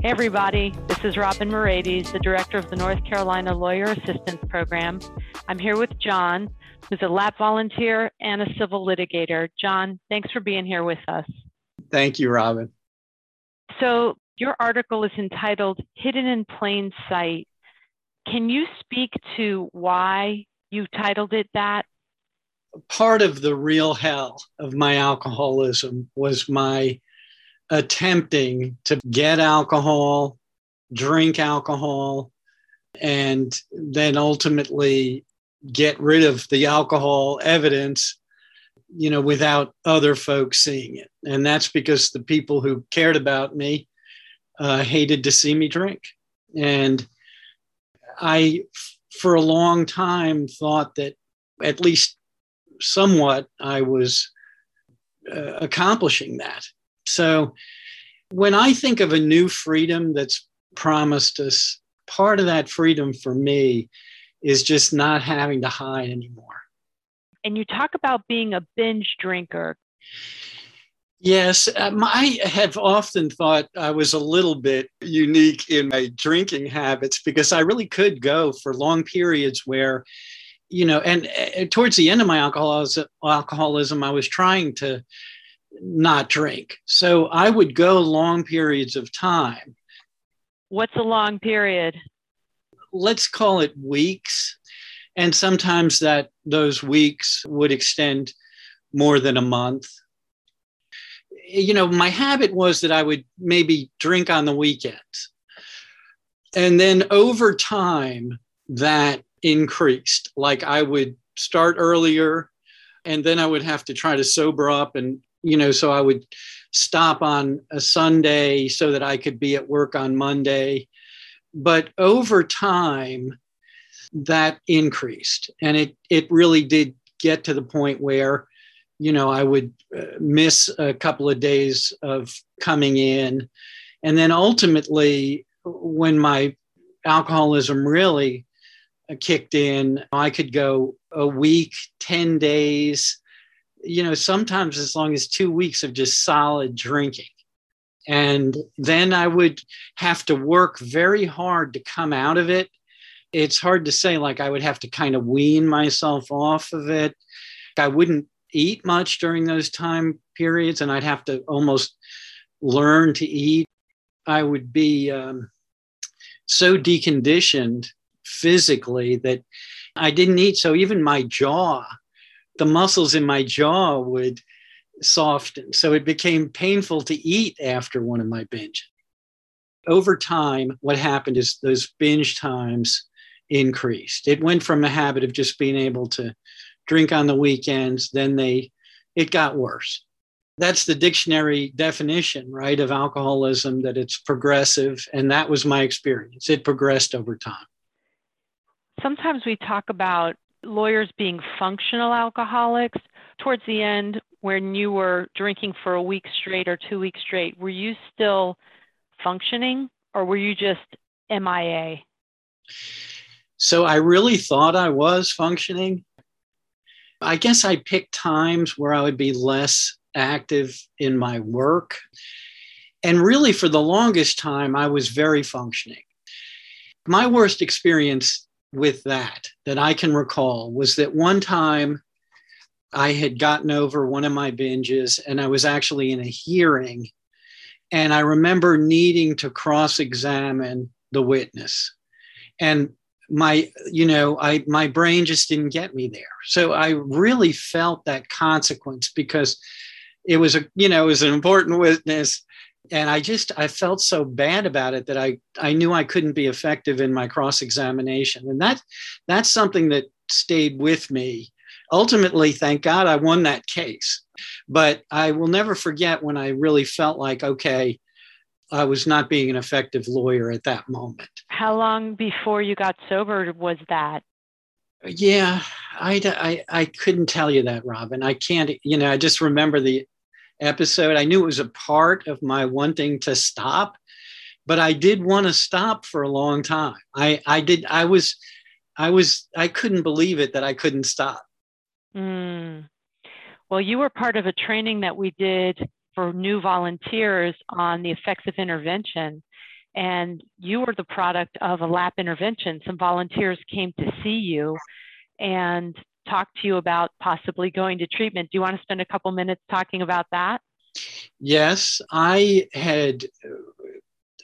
Hey everybody, this is Robynn Moraites, the director of the North Carolina Lawyer Assistance Program. I'm here with John, who's a LAP volunteer and a civil litigator. John, thanks for being here with us. Thank you, Robynn. So, your article is entitled Hidden in Plain Sight. Can you speak to why you titled it that? Part of the real hell of my alcoholism was my attempting to get alcohol, drink alcohol, and then ultimately get rid of the alcohol evidence you know without other folks seeing it. And that's because the people who cared about me uh, hated to see me drink. And i for a long time thought that at least somewhat i was uh, accomplishing that so when I think of a new freedom that's promised us, part of that freedom for me is just not having to hide anymore. And you talk about being a binge drinker. Yes, um, I have often thought I was a little bit unique in my drinking habits because I really could go for long periods where, you know, and uh, towards the end of my alcoholism, alcoholism I was trying to not drink. So I would go long periods of time. What's a long period? Let's call it weeks. And sometimes that those weeks would extend more than a month. You know, my habit was that I would maybe drink on the weekends. And then over time, that increased. Like I would start earlier and then I would have to try to sober up and you know, so I would stop on a Sunday so that I could be at work on Monday. But over time, that increased. And it, it really did get to the point where, you know, I would uh, miss a couple of days of coming in. And then ultimately, when my alcoholism really uh, kicked in, I could go a week, 10 days, you know, sometimes as long as two weeks of just solid drinking. And then I would have to work very hard to come out of it. It's hard to say, like, I would have to kind of wean myself off of it. I wouldn't eat much during those time periods, and I'd have to almost learn to eat. I would be um, so deconditioned physically that I didn't eat. So even my jaw the muscles in my jaw would soften. So it became painful to eat after one of my binges. Over time, what happened is those binge times increased. It went from a habit of just being able to drink on the weekends, then they it got worse. That's the dictionary definition, right, of alcoholism that it's progressive and that was my experience. It progressed over time. Sometimes we talk about lawyers being functional alcoholics. Towards the end, when you were drinking for a week straight or two weeks straight, were you still functioning or were you just MIA? So I really thought I was functioning. I guess I picked times where I would be less active in my work. And really, for the longest time, I was very functioning. My worst experience with that that I can recall was that one time I had gotten over one of my binges and I was actually in a hearing. And I remember needing to cross examine the witness. And my you know i my brain just didn't get me there so i really felt that consequence because it was a you know it was an important witness and I just I felt so bad about it that I I knew I couldn't be effective in my cross examination, and that that's something that stayed with me. Ultimately, thank God, I won that case, but I will never forget when I really felt like okay, I was not being an effective lawyer at that moment. How long before you got sober was that? Yeah, I, I, I couldn't tell you that, Robynn. I can't, you know, I just remember the episode. I knew it was a part of my wanting to stop, but I did want to stop for a long time. I, I did, I was, I was, I couldn't believe it that I couldn't stop. Mm. Well, you were part of a training that we did for new volunteers on the effects of intervention. And you were the product of a LAP intervention. Some volunteers came to see you and talk to you about possibly going to treatment. Do you want to spend a couple minutes talking about that? Yes, I had,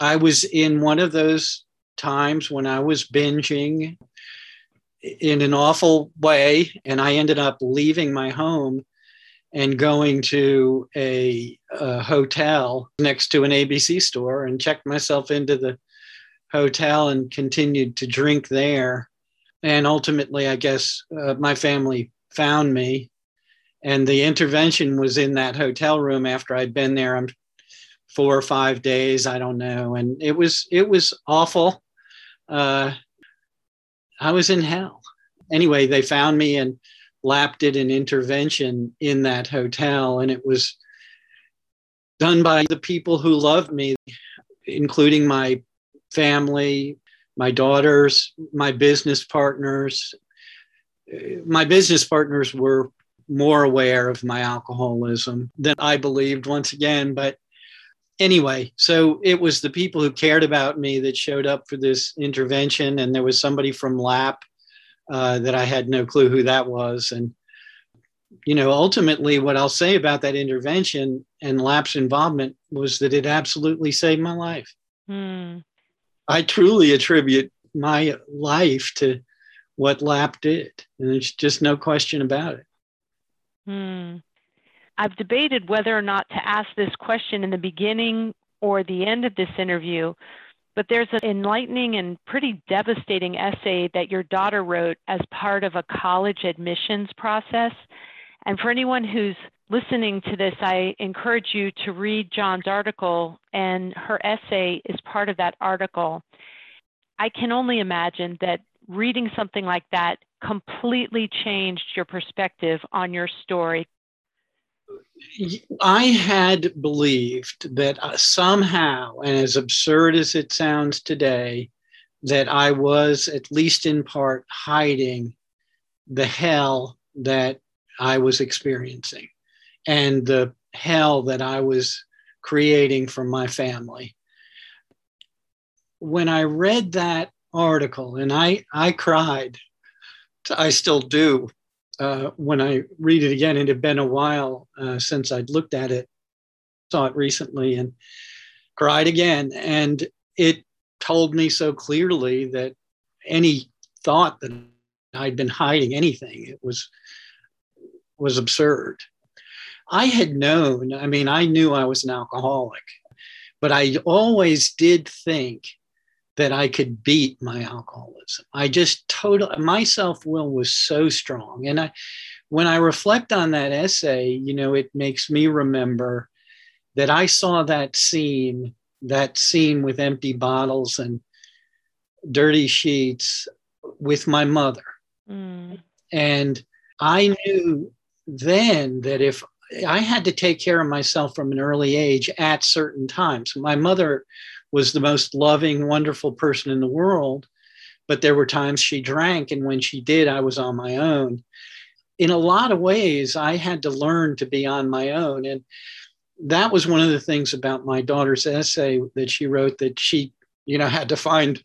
I was in one of those times when I was binging in an awful way, and I ended up leaving my home and going to a, a, hotel next to an ABC store and checked myself into the hotel and continued to drink there. And ultimately, I guess uh, my family found me. And the intervention was in that hotel room after I'd been there um, four or five days. I don't know. And it was, it was awful. Uh, I was in hell. Anyway, they found me and LAP did an intervention in that hotel, and it was done by the people who loved me, including my family, my daughters, my business partners. My business partners were more aware of my alcoholism than I believed once again. But anyway, so it was the people who cared about me that showed up for this intervention. And there was somebody from LAP uh, that I had no clue who that was. And, you know, ultimately, what I'll say about that intervention and LAP's involvement was that it absolutely saved my life. Mm. I truly attribute my life to what LAP did. And there's just no question about it. Mm. I've debated whether or not to ask this question in the beginning or the end of this interview but there's an enlightening and pretty devastating essay that your daughter wrote as part of a college admissions process. And for anyone who's listening to this, I encourage you to read John's article, and her essay is part of that article. I can only imagine that reading something like that completely changed your perspective on your story. I had believed that uh, somehow, and as absurd as it sounds today, that I was at least in part hiding the hell that I was experiencing and the hell that I was creating for my family. When I read that article, and I, I cried, I still do uh, when I read it again, it had been a while uh, since I'd looked at it, saw it recently, and cried again. And it told me so clearly that any thought that I'd been hiding anything, it was was absurd. I had known, I mean, I knew I was an alcoholic, but I always did think that I could beat my alcoholism. I just total my self will was so strong. And I when I reflect on that essay, you know, it makes me remember that I saw that scene, that scene with empty bottles and dirty sheets with my mother. Mm. And I knew then that if I had to take care of myself from an early age at certain times. My mother was the most loving, wonderful person in the world. But there were times she drank, and when she did, I was on my own. In a lot of ways, I had to learn to be on my own. And that was one of the things about my daughter's essay that she wrote that she, you know, had to find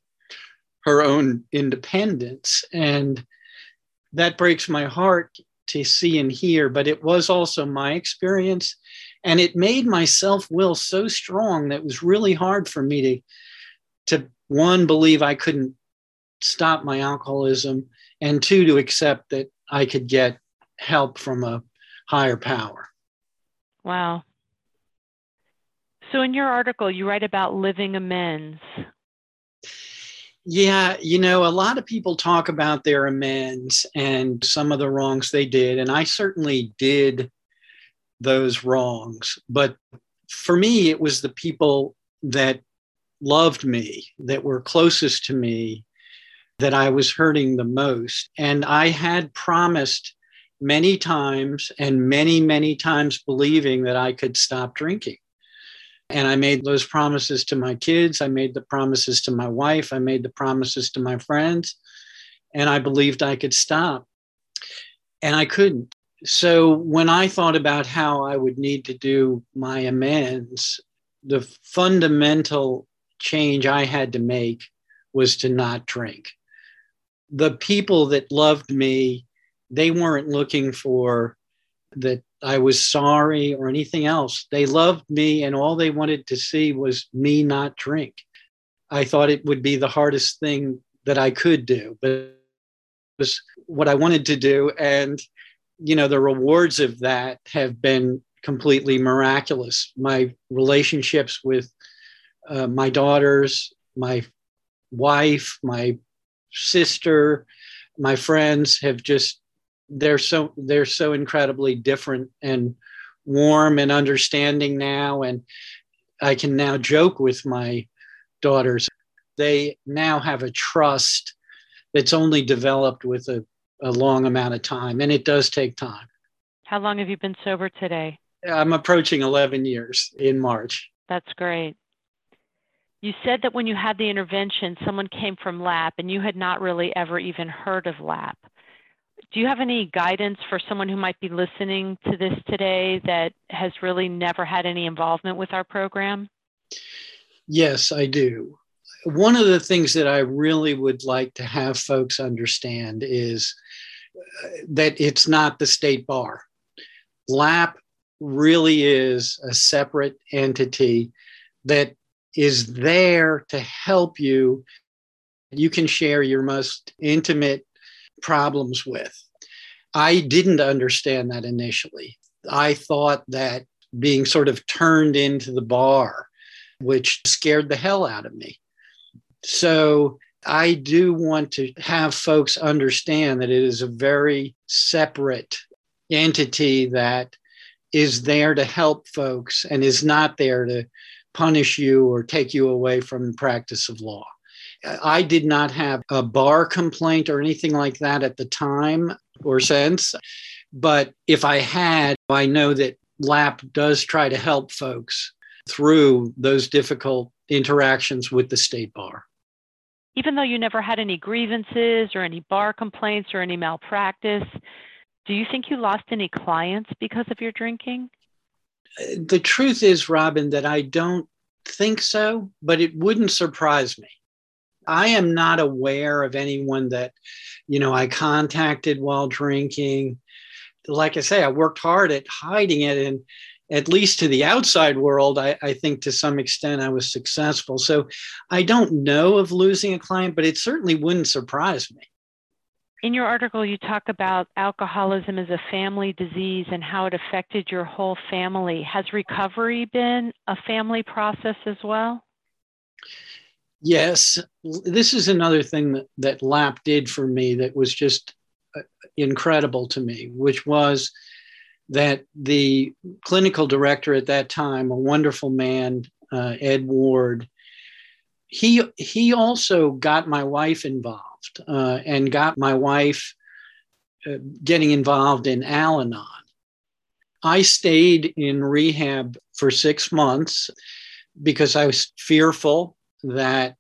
her own independence. And that breaks my heart to see and hear, but it was also my experience. And it made my self-will so strong that it was really hard for me to to one believe i couldn't stop my alcoholism and two to accept that i could get help from a higher power. Wow. So in your article you write about living amends yeah, you know, a lot of people talk about their amends and some of the wrongs they did. And I certainly did those wrongs. But for me, it was the people that loved me, that were closest to me, that I was hurting the most. And I had promised many times and many, many times believing that I could stop drinking. And I made those promises to my kids. I made the promises to my wife. I made the promises to my friends. And I believed I could stop. And I couldn't. So when I thought about how I would need to do my amends, the fundamental change I had to make was to not drink. The people that loved me, they weren't looking for that I was sorry or anything else. They loved me, and all they wanted to see was me not drink. I thought it would be the hardest thing that I could do, but it was what I wanted to do. And, you know, the rewards of that have been completely miraculous. My relationships with uh, my daughters, my wife, my sister, my friends have just they're so they're so incredibly different and warm and understanding now and I can now joke with my daughters. They now have a trust that's only developed with a, a long amount of time, and it does take time. How long have you been sober today? I'm approaching 11 years in March. That's great. You said that when you had the intervention, someone came from LAP and you had not really ever even heard of LAP. Do you have any guidance for someone who might be listening to this today that has really never had any involvement with our program? Yes, I do. One of the things that I really would like to have folks understand is uh, that it's not the state bar. LAP really is a separate entity that is there to help you. You can share your most intimate problems with. I didn't understand that initially. I thought that being sort of turned into the bar, which scared the hell out of me. So I do want to have folks understand that it is a very separate entity that is there to help folks and is not there to punish you or take you away from the practice of law. I did not have a bar complaint or anything like that at the time or since. But if I had, I know that LAP does try to help folks through those difficult interactions with the state bar. Even though you never had any grievances or any bar complaints or any malpractice, do you think you lost any clients because of your drinking? The truth is, Robynn, that I don't think so, but it wouldn't surprise me. I am not aware of anyone that, you know, I contacted while drinking. Like I say, I worked hard at hiding it. And at least to the outside world, I, I think to some extent I was successful. So I don't know of losing a client, but it certainly wouldn't surprise me. In your article, you talk about alcoholism as a family disease and how it affected your whole family. Has recovery been a family process as well? Yes. This is another thing that, that LAP did for me that was just uh, incredible to me, which was that the clinical director at that time, a wonderful man, uh, Ed Ward, he he also got my wife involved uh, and got my wife uh, getting involved in Al Anon. I stayed in rehab for six months because I was fearful that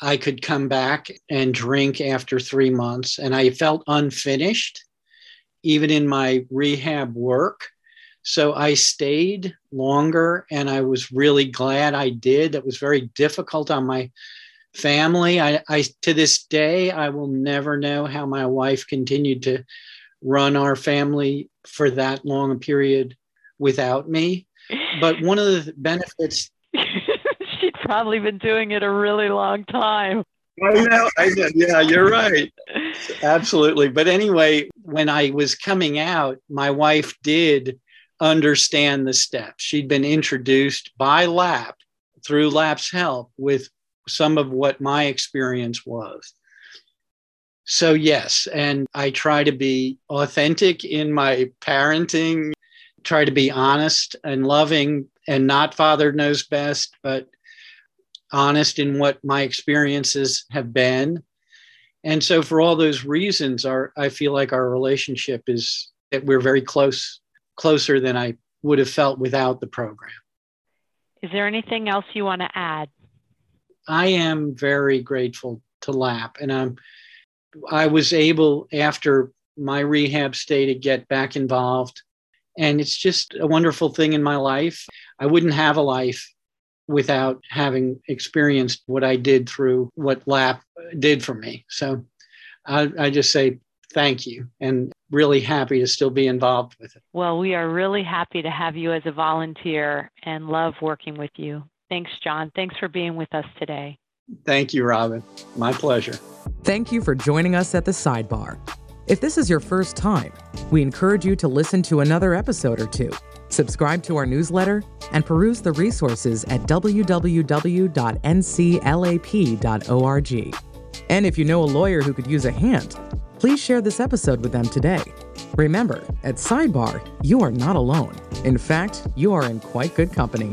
I could come back and drink after three months. And I felt unfinished, even in my rehab work. So I stayed longer and I was really glad I did. It was very difficult on my family. I, I to this day I will never know how my wife continued to run our family for that long a period without me. But one of the benefits probably been doing it a really long time. I know, I know. Yeah, you're right. Absolutely. But anyway, when I was coming out, my wife did understand the steps. She'd been introduced by LAP through LAP's help with some of what my experience was. So, yes, and I try to be authentic in my parenting, try to be honest and loving and not father knows best, but honest in what my experiences have been. And so for all those reasons, our I feel like our relationship is that we're very close, closer than I would have felt without the program. Is there anything else you want to add? I am very grateful to LAP and I'm I was able after my rehab stay to get back involved and it's just a wonderful thing in my life. I wouldn't have a life without having experienced what I did through what LAP did for me. So I, I just say thank you and really happy to still be involved with it. Well, we are really happy to have you as a volunteer and love working with you. Thanks, John. Thanks for being with us today. Thank you, Robynn. My pleasure. Thank you for joining us at the sidebar. If this is your first time, we encourage you to listen to another episode or two, subscribe to our newsletter, and peruse the resources at www.nclap.org. And if you know a lawyer who could use a hand, please share this episode with them today. Remember, at Sidebar, you are not alone. In fact, you are in quite good company.